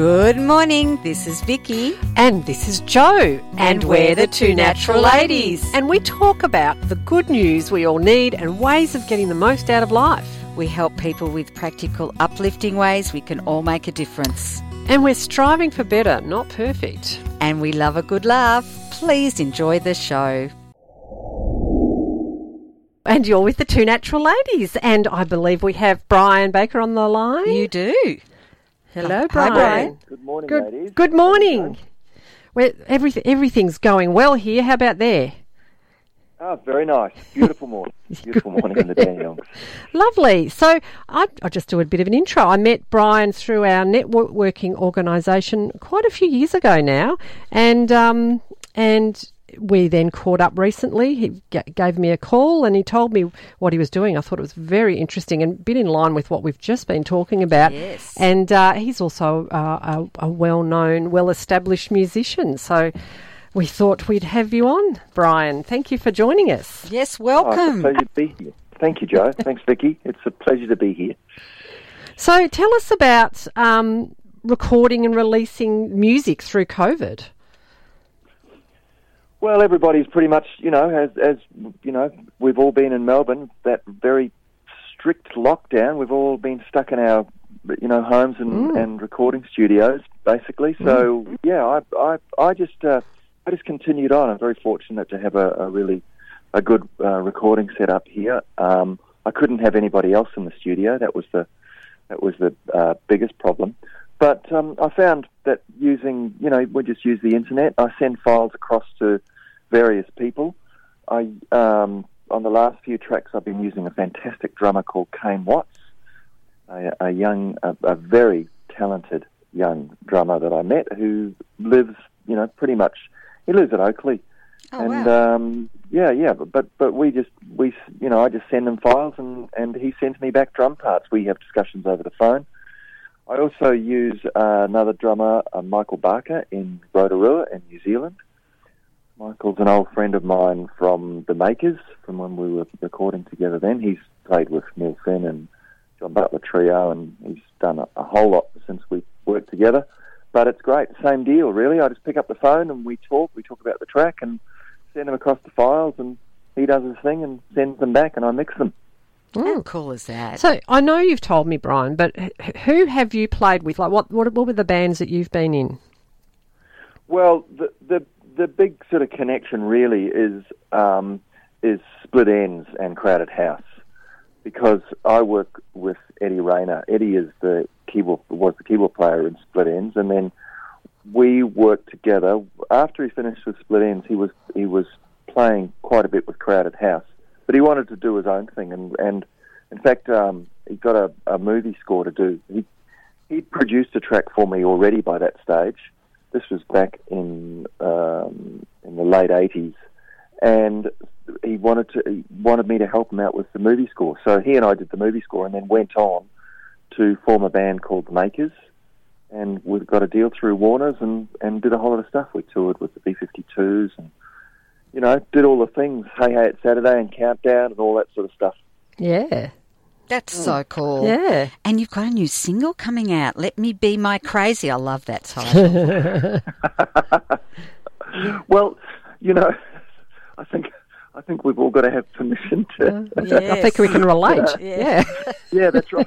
Good morning. This is Vicky. And this is Joe. And we're the two natural ladies. And we talk about the good news we all need and ways of getting the most out of life. We help people with practical, uplifting ways we can all make a difference. And we're striving for better, not perfect. And we love a good laugh. Please enjoy the show. And you're with the two natural ladies. And I believe we have Brian Baker on the line. You do. Hello, Hi, Brian. Brian. Good morning, Good, ladies. good morning. Well, everything, everything's going well here. How about there? Ah, very nice. Beautiful morning. Beautiful morning in the Daniels. Lovely. So I, I'll just do a bit of an intro. I met Brian through our networking organisation quite a few years ago now, and um, and we then caught up recently. He g- gave me a call and he told me what he was doing. I thought it was very interesting and a bit in line with what we've just been talking about. Yes. And uh, he's also uh, a, a well-known, well-established musician. So. We thought we'd have you on, Brian. Thank you for joining us. Yes, Oh, it's a welcome. pleasure to be here. Thank you, Joe. Thanks, Vicky. It's a pleasure to be here. So tell us about um, recording and releasing music through COVID. Well, everybody's pretty much, you know, as, as you know, we've all been in Melbourne, that very strict lockdown. We've all been stuck in our, you know, homes and, and recording studios, basically. So, yeah, I, I, I just, uh, I just continued on. I'm very fortunate to have a, a really, a good uh, recording setup here. Um, I couldn't have anybody else in the studio. That was the, that was the uh, biggest problem. But um, I found that using, you know, we just use the internet. I send files across to various people. I um, on the last few tracks, I've been using a fantastic drummer called Kane Watts, a, a young, a, a very talented young drummer that I met who lives, you know, pretty much. He lives at Oakleigh, Oh, and wow. um, yeah, yeah, but, but but we just we you know I just send him files and and he sends me back drum parts. We have discussions over the phone. I also use uh, another drummer, uh, Michael Barker in Rotorua in New Zealand. Michael's an old friend of mine from the Makers, from when we were recording together. Then he's played with Neil Finn and John Butler Trio, and he's done a, a whole lot since we worked together. But it's great, same deal, really. I just pick up the phone and we talk. We talk about the track and send him across the files, and he does his thing and sends them back, and I mix them. How cool is that? So I know you've told me, Brian, but who have you played with? Like, what what, what were the bands that you've been in? Well, the the the big sort of connection really is um, is Split Enz and Crowded House, because I work with Eddie Rayner. Eddie is the keyboard was the keyboard player in Split Enz, and then we worked together. After he finished with Split Enz, he was he was playing quite a bit with Crowded House, but he wanted to do his own thing, and and in fact, um, he got a, a movie score to do. He he produced a track for me already by that stage. This was back in um, in the late eighties, and he wanted to he wanted me to help him out with the movie score. So he and I did the movie score, and then went on to form a band called the Makers, and we got a deal through Warner's, and and did a whole lot of stuff. We toured with the B52s, and you know, did all the things. Hey Hey It's Saturday and Countdown and all that sort of stuff. Yeah, That's hmm. so cool. yeah. And you've got a new single coming out. Let me be my crazy. I love that title. Well, you know, I think I think we've all got to have permission to. I think we can relate. yeah. yeah, that's right.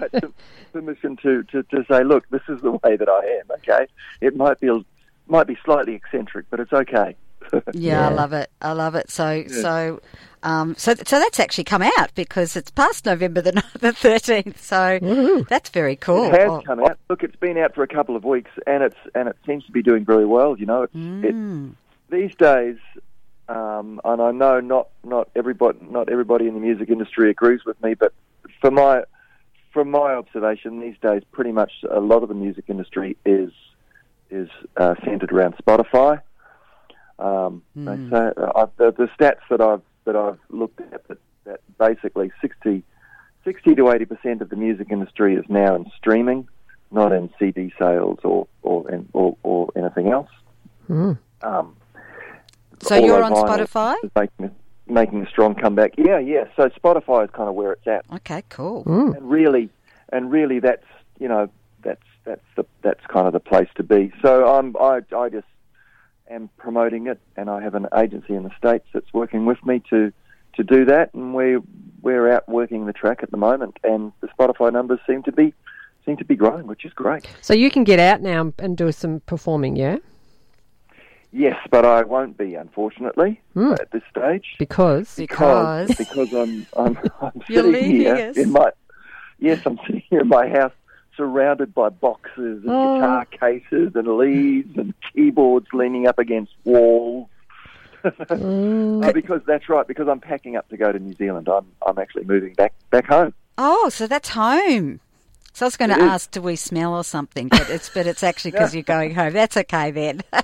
permission to, to, to say, look, this is the way that I am. Okay, it might be might be slightly eccentric, but it's okay. Yeah, I love it. I love it. So, so, um, so, so that's actually come out because it's past November the the thirteenth. So that's very cool. It has Oh, come out. Look, it's been out for a couple of weeks, and it's and it seems to be doing very well. You know, it's, it, mm. these days, um, and I know not not everybody not everybody in the music industry agrees with me, but for my from my observation, these days, pretty much a lot of the music industry is is uh, centered around Spotify. Um, they say, uh, the, the stats that I've that I've looked at that, that basically 60, 60 to eighty percent of the music industry is now in streaming, not in CD sales or or in, or, or anything else. Um, So you're on Spotify? making a, making a strong comeback. Yeah, yeah. So Spotify is kind of where it's at, Okay, cool. and really, and really, that's you know that's that's the that's kind of the place to be. So I'm I I just am promoting it, and I have an agency in the states that's working with me to to do that, and we're we're out working the track at the moment, and the Spotify numbers seem to be seem to be growing, which is great. So you can get out now and do some performing, yeah? Yes, but I won't be, unfortunately, Hmm. at this stage. Because because Because- because I'm I'm, I'm sitting here us. in my yes I'm sitting here in my house surrounded by boxes and Oh. guitar cases and leads and keyboards leaning up against walls. Mm. Uh, because that's right. Because I'm packing up to go to New Zealand. I'm I'm actually moving back back home. Oh, so that's home. So I was going to It is. ask, do we smell or something? But it's but it's actually because you're going home. That's okay then.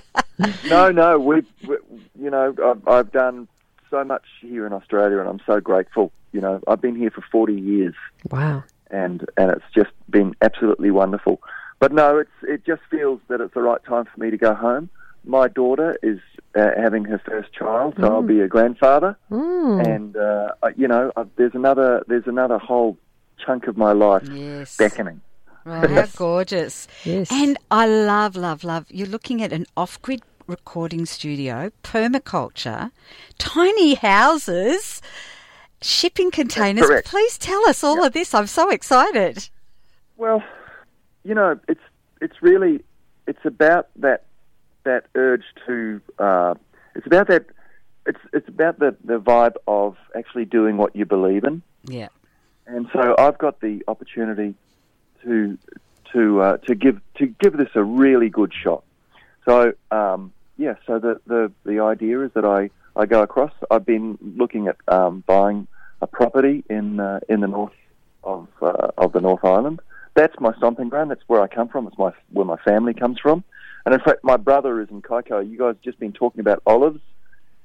No, no, we've we, you know I've, I've done so much here in Australia, and I'm so grateful. You know, I've been here for 40 years. wow. And and it's just been absolutely wonderful. But no, it's it just feels that it's the right time for me to go home. My daughter is uh, having her first child, so I'll be a grandfather, Mm. and uh, you know I, there's another there's another whole chunk of my life yes. beckoning. Oh, how gorgeous. Yes. And I love, love, love. You're looking at an off grid recording studio, permaculture, tiny houses, shipping containers. correct. Please tell us all of this. I'm so excited. Well, you know, it's it's really it's about that that urge to uh, it's about that it's it's about the the vibe of actually doing what you believe in. Yeah. and so I've got the opportunity to to uh, to give to give this a really good shot. So um, yeah, so the, the the idea is that I, I go across. I've been looking at um, buying a property in uh, in the north of uh, of the North Island. That's my stomping ground. That's where I come from. It's my where my family comes from. And in fact, my brother is in Kaiko. You guys just been talking about olives.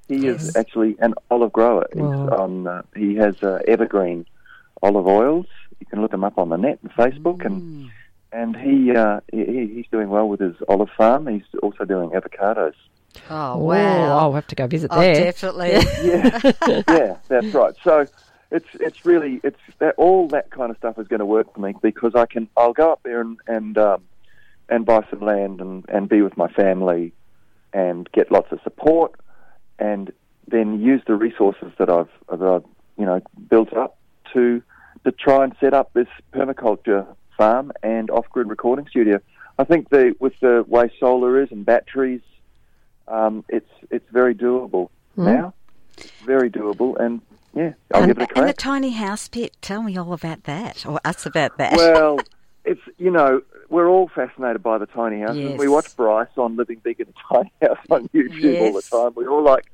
He Yes. is actually an olive grower. He's Wow. on. Uh, he has uh, evergreen olive oils. You can look him up on the net and Facebook, and Mm. and he, uh, he he's doing well with his olive farm. He's also doing avocados. Oh, Oh, wow. I'll have to go visit Oh, there. definitely. Yeah, yeah, that's right. So it's it's really it's that all that kind of stuff is going to work for me because I can I'll go up there and and um, and buy some land and and be with my family and get lots of support and then use the resources that I've that I've you know built up to to try and set up this permaculture farm and off grid recording studio. I think the with the way solar is and batteries, um, it's it's very doable now, very doable, and yeah, I'll give it a crack. and the tiny house bit. Tell me all about that, or us about that. well, it's you know we're all fascinated by the tiny house. Yes. We watch Bryce on Living Big in a Tiny House on YouTube all the time. We all like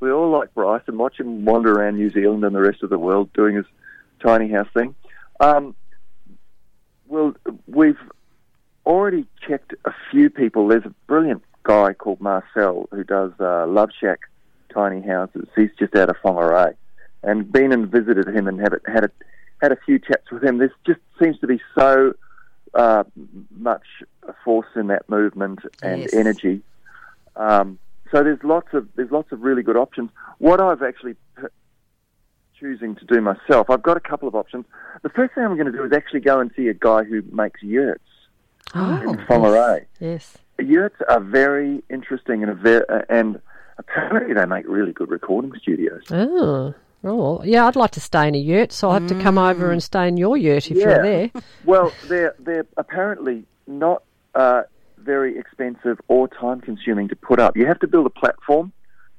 we all like Bryce and watch him wander around New Zealand and the rest of the world doing his tiny house thing. Um, well, we've already checked a few people. There's a brilliant guy called Marcel who does uh, Love Shack tiny houses. He's just out of Whangarei, and been and visited him and had a, had a, had a few chats with him. There just seems to be so uh, much force in that movement and Yes. energy. Um, so there's lots of there's lots of really good options. What I've actually p- choosing to do myself, I've got a couple of options. The first thing I'm going to do is actually go and see a guy who makes yurts Oh, in Whangarei. yes. Yurts are very interesting and a ver- uh, and apparently they make really good recording studios. Oh. Oh, yeah, I'd like to stay in a yurt, so I'll have to come over and stay in your yurt if Yeah. you're there. Well, they're they're apparently not uh, very expensive or time consuming to put up. You have to build a platform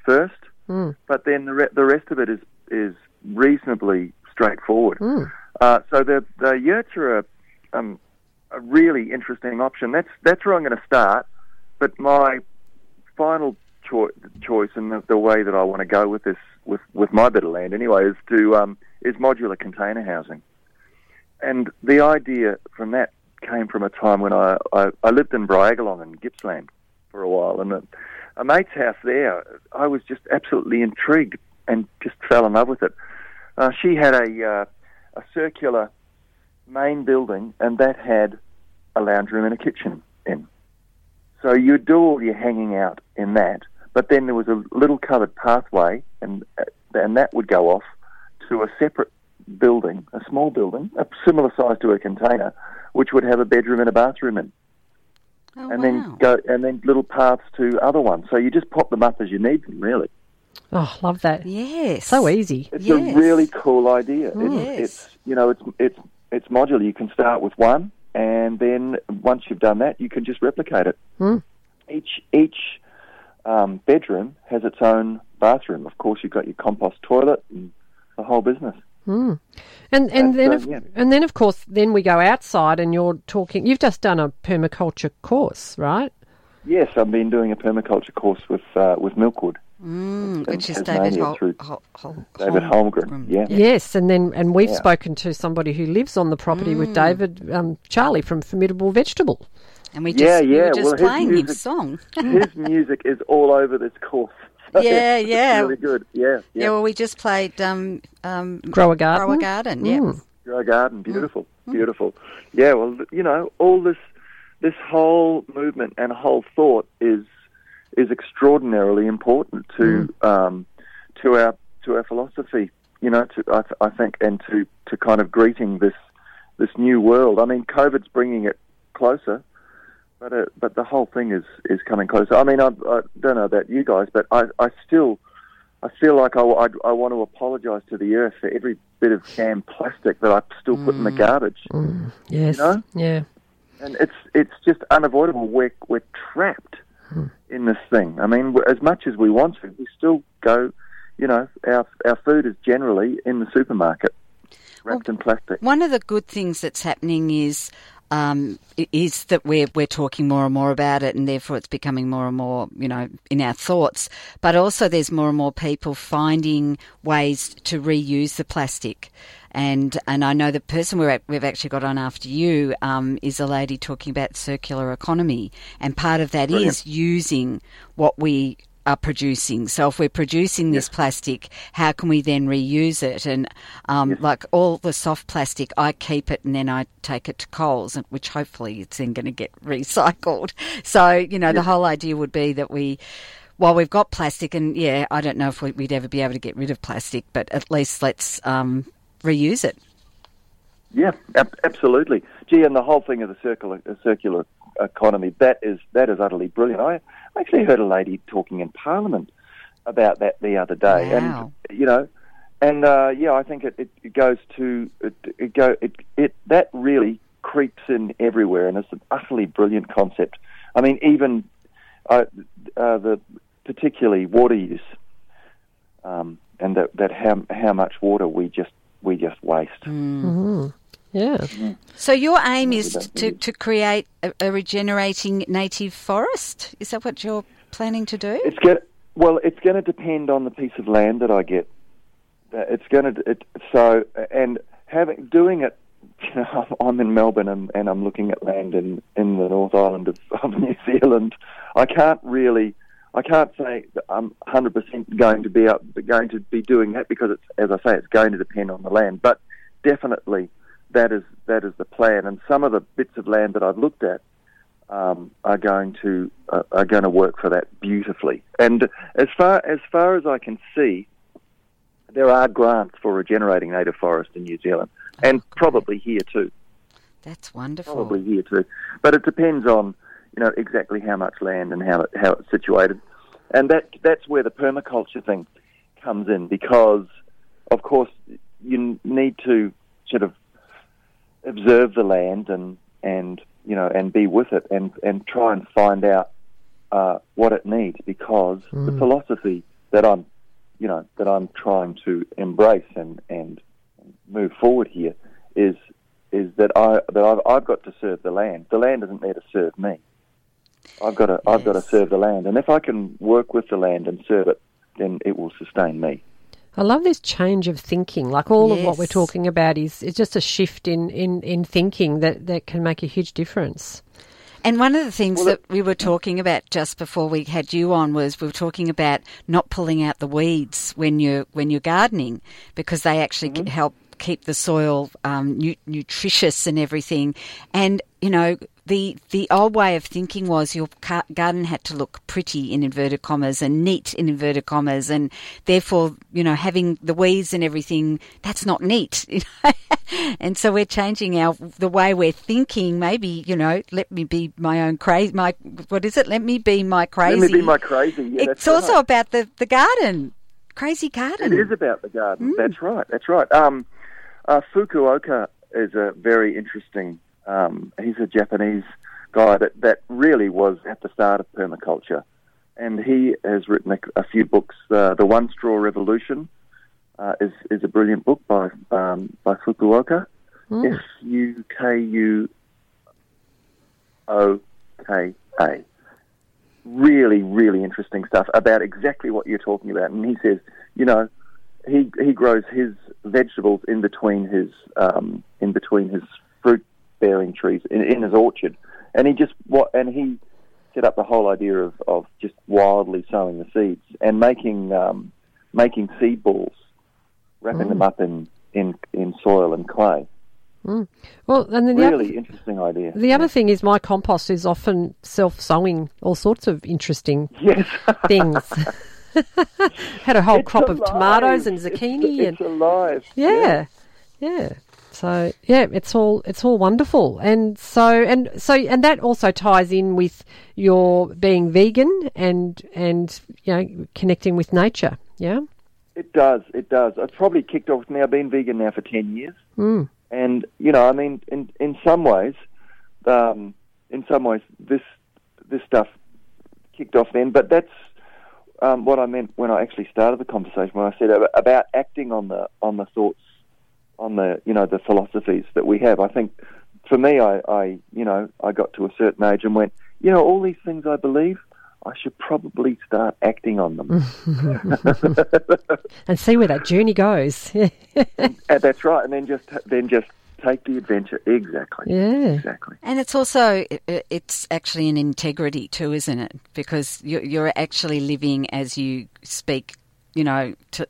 first, Mm. but then the re- the rest of it is is reasonably straightforward. Mm. Uh, so the the yurts are a, um, a really interesting option. That's that's where I'm going to start. But my final cho- choice and the, the way that I want to go with this with, with my bit of land anyway is to um, is modular container housing. And the idea from that came from a time when I, I, I lived in Briagolong in Gippsland for a while, and a, a mate's house there, I was just absolutely intrigued and just fell in love with it. Uh, she had a uh, a circular main building, and that had a lounge room and a kitchen in. So you'd do all your hanging out in that, but then there was a little covered pathway, and uh, and that would go off to a separate building, a small building, a similar size to a container, which would have a bedroom and a bathroom in. Oh, and wow. then go and then little paths to other ones. So you just pop them up as you need them. Really, Oh, love that. Yes. So easy. it's Yes. a really cool idea. It's, Yes. it's you know it's it's it's modular. You can start with one, and then once you've done that, you can just replicate it. Mm. Each each um, bedroom has its own bathroom. Of course, you've got your compost toilet and the whole business. Mm. And and And, then of, yeah. and then of course then we go outside and you're talking. You've just done a permaculture course, right? Yes, I've been doing a permaculture course with uh, with Milkwood, Mm, which is Tasmania David Hol- through Hol- Hol- David Holmgren. Yeah. Yes, and then and we've Yeah. spoken to somebody who lives on the property with David um, Charlie from Formidable Vegetable. And we just, Yeah, we yeah, were just well, playing his music- song. His music is all over this course. Yeah, It's yeah. really good. Yeah, Yeah, yeah. well, we just played um, um, Grow a garden. Grow a Garden, yeah. Mm. Grow garden, beautiful, beautiful. Yeah, well, you know, all this this whole movement and whole thought is is extraordinarily important to um, to our to our philosophy. You know, to I, th- I think, and to to kind of greeting this this new world. I mean, COVID's bringing it closer, but uh, but the whole thing is is coming closer. I mean, I, I don't know about you guys, but I I still. I feel like I, I, I want to apologise to the earth for every bit of canned plastic that I still put in the garbage. Yes. You know? Yeah. And it's it's just unavoidable. We're we're trapped in this thing. I mean, as much as we want to, we still go. You know, our our food is generally in the supermarket, wrapped in plastic. One of the good things that's happening is um, is that we're we're talking more and more about it, and therefore it's becoming more and more, you know, in our thoughts. But also, there's more and more people finding ways to reuse the plastic. And and I know the person we're, we've actually got on after you um, is a lady talking about circular economy, and part of that is using what we are producing. So if we're producing this plastic, how can we then reuse it? And um, like all the soft plastic, I keep it and then I take it to Coles, and- which hopefully it's then going to get recycled. So you know, the whole idea would be that we. While we've got plastic, and yeah, I don't know if we- we'd ever be able to get rid of plastic, but at least let's um, reuse it. Yeah, ab- absolutely. Gee, and the whole thing of the circular uh, circular economy that is that is utterly brilliant. I actually heard a lady talking in Parliament about that the other day, Wow. and you know, and uh, yeah, I think it, it, it goes to it, it go it it that really creeps in everywhere, and it's an utterly brilliant concept. I mean, even uh, uh, the particularly water use, um, and that that how how much water we just we just waste. Yeah. So your aim is to, to create a, a regenerating native forest. Is that what you're planning to do? It's going well. It's going to depend on the piece of land that I get. Uh, It's going to it, so and having doing it. You know, I'm- I'm in Melbourne and, and I'm looking at land in, in the North Island of, of New Zealand. I can't really, I can't say that I'm 100% going to be up, going to be doing that because it's, as I say, it's going to depend on the land. But definitely, that is that is the plan. And some of the bits of land that I've looked at um, are going to uh, are going to work for that beautifully. And as far as far as I can see, there are grants for regenerating native forest in New Zealand, and probably here too. That's wonderful. Probably here too. But it depends on you know exactly how much land and how it, how it's situated, and that that's where the permaculture thing comes in because, of course, you need to sort of observe the land and and you know and be with it and and try and find out uh, what it needs because the philosophy that I'm you know that I'm trying to embrace and and move forward here is is that I that I've, I've got to serve the land. The land isn't there to serve me. I've got to I've got to serve the land, and if I can work with the land and serve it, then it will sustain me. I love this change of thinking. Like all of what we're talking about is is just a shift in, in, in thinking that, that can make a huge difference. And one of the things Well, that we were talking about just before we had you on was we were talking about not pulling out the weeds when you're when you're gardening because they actually Mm-hmm. help keep the soil um, nu- nutritious and everything. And you know, the the old way of thinking was your garden had to look pretty in inverted commas and neat in inverted commas, and therefore, you know, having the weeds and everything that's not neat. You know? and so we're changing our the way we're thinking. Maybe you know, let me be my own crazy. My what is it? Let me be my crazy. Let me be my crazy. Yeah, it's also right. about the the garden, crazy garden. It is about the garden. Mm. That's right. That's right. Um, uh, Fukuoka is a very interesting um, he's a Japanese guy that, that really was at the start of permaculture. And he has written a, a few books. Uh, the One Straw Revolution uh, is, is a brilliant book by, um, by Fukuoka. Mm. F U K U O K A. Really, really interesting stuff about exactly what you're talking about. And he says, you know, he he grows his vegetables in between his um, in between his fruit bearing trees in, in his orchard, and he just what and he set up the whole idea of, of just wildly sowing the seeds and making um, making seed balls, wrapping mm. them up in, in in soil and clay. Mm. Well, and then the really other, interesting idea. The yeah. other thing is my compost is often self sowing all sorts of interesting yes. things. Had a whole it's crop alive. of tomatoes and zucchini it's, it's and alive. Yeah, yeah. yeah. So yeah, it's all it's all wonderful, and so and so and that also ties in with your being vegan and and you know connecting with nature. Yeah, it does. It does. I've probably kicked off now. Been vegan now for ten years, mm. and you know, I mean, in in some ways, um, in some ways, this this stuff kicked off then. But that's um, what I meant when I actually started the conversation when I said about acting on the on the thoughts on the you know the philosophies that we have. I think for me, I, I you know I got to a certain age and went, you know, all these things I believe, I should probably start acting on them. and see where that journey goes. and that's right, and then just then just take the adventure. Exactly. Yeah. Exactly. And it's also it's actually an integrity too, isn't it? Because you're, you're actually living as you speak. You know, to,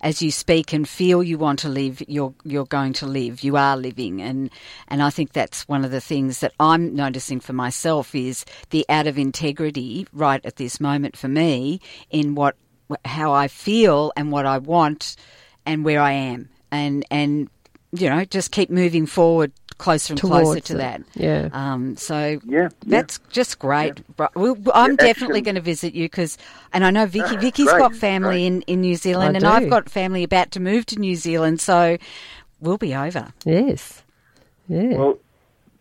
as you speak and feel you want to live, you're you're going to live. You are living, and and I think that's one of the things that I'm noticing for myself is the out of integrity right at this moment for me in what how I feel and what I want and where I am, and and you know just keep moving forward closer and Towards closer to it. that. Yeah. Um, so Yeah. that's just great. Right. Well, I'm Yeah, definitely going to visit you because, and I know Vicky. Ah, Vicky's great, got family great. in, in New Zealand, I and I've got family about to move to New Zealand. So we'll be over. Yes. Yeah. Well,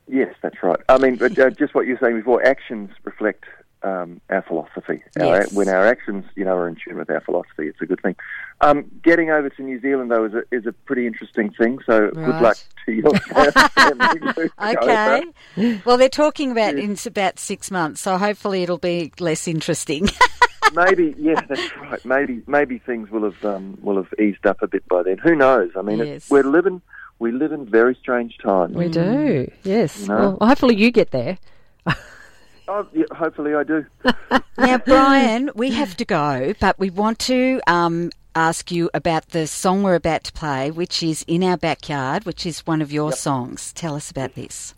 yes, that's right. I mean, but uh, just what you were saying before, actions reflect um, our philosophy. Our, when our actions, you know, are in tune with our philosophy, it's a good thing. Um, getting over to New Zealand, though, is a, is a pretty interesting thing. So good luck to your family. Okay. over. well, they're talking about in about six months, so hopefully it'll be less interesting. maybe, yeah, that's right. Maybe, maybe things will have um, will have eased up a bit by then. Who knows? I mean, Yes. it's, we're living we live in very strange times. we do. Yes. No. Well, hopefully you get there. Oh, yeah, hopefully, I do. now, Brian, we have to go, but we want to um, ask you about the song we're about to play, which is In Our Backyard, which is one of your songs. Tell us about this.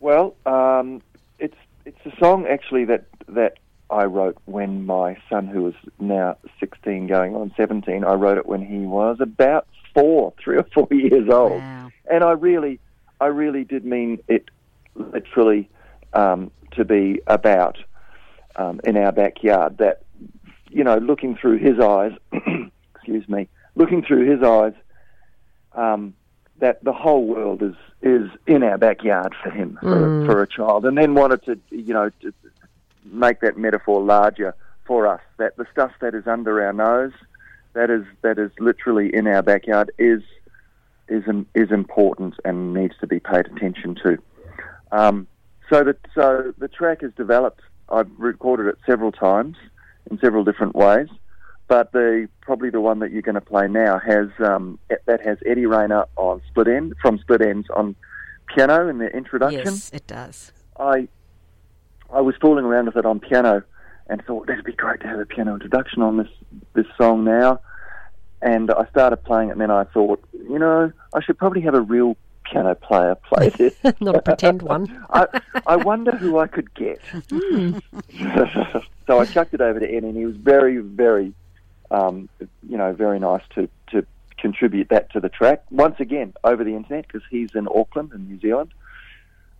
Well, um, it's it's a song actually that that I wrote when my son, who is now sixteen, going on seventeen, I wrote it when he was about four, three or four years old, Wow. and I really, I really did mean it literally um, to be about um, in our backyard. That you know, looking through his eyes, excuse me, looking through his eyes, um, that the whole world is is in our backyard for him for, for a child, and then wanted to you know to make that metaphor larger for us. That the stuff that is under our nose, that is that is literally in our backyard, is is is important and needs to be paid attention to. Um, so that so the track is developed. I've recorded it several times in several different ways, but the probably the one that you're going to play now has um, that has Eddie Rayner on split end from Split Enz on piano in the introduction. Yes, it does. I I was fooling around with it on piano and thought that'd be great to have a piano introduction on this this song now. and I started playing it, and then I thought, you know, I should probably have a real piano player play this. Not a pretend one. I, I wonder who I could get. so I chucked it over to Ed, and he was very, very, um, you know, very nice to, to contribute that to the track. Once again, over the internet, because he's in Auckland in New Zealand.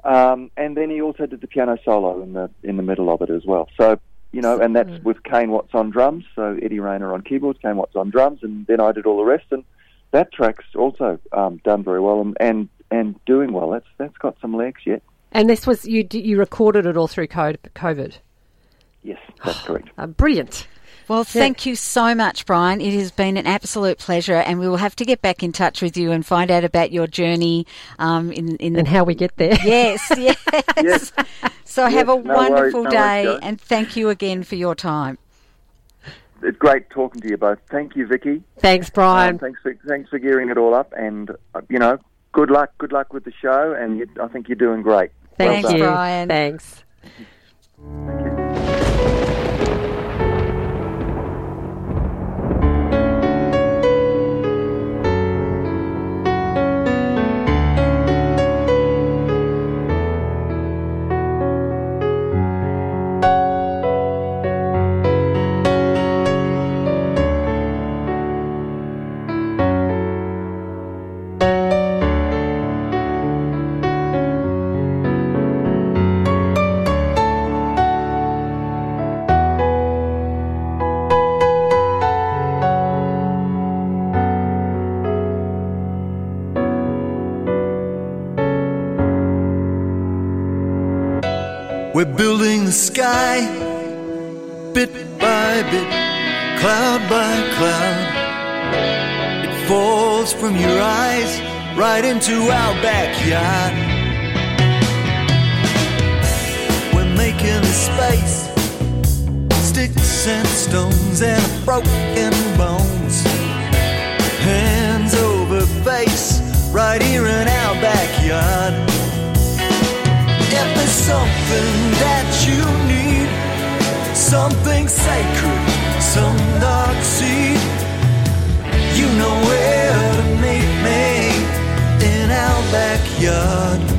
Um, and then he also did the piano solo in the in the middle of it as well. So you know, and that's with Kane Watts on drums. So Eddie Rayner on keyboards, Kane Watts on drums, and then I did all the rest. And that track's also um, done very well and, and and doing well. That's that's got some legs yet. And this was you you recorded it all through COVID. Yes, that's correct. Uh, brilliant. Well, thank you so much, Brian. It has been an absolute pleasure, and we will have to get back in touch with you and find out about your journey um, in in And how we get there. Yes, yes. Yes. So have a Yes, no worries, wonderful no day, worries, and thank you again for your time. It's great talking to you both. Thank you, Vicky. Thanks, Brian. Um, thanks for thanks for gearing it all up, and uh, you know, good luck, good luck with the show, and you, I think you're doing great. Thank Thanks, you. Brian. Thanks. Thank you. We're building the sky, bit by bit, cloud by cloud. It falls from your eyes right into our backyard. We're making a space, sticks and stones and broken bones. Hands over face, right here in our backyard. There's something that you need, something sacred, some dark seed, you know where to meet me in our backyard.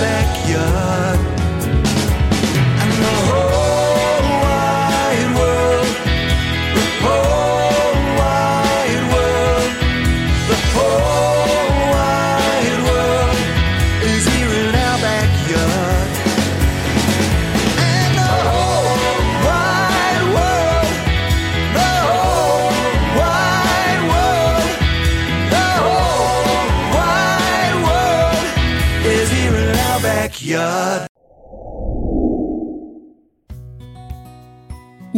Backyard.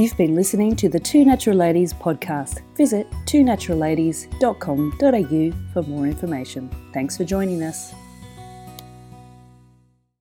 You've been listening to the Two Natural Ladies podcast. Visit twonaturalladies.com.au for more information. Thanks for joining us.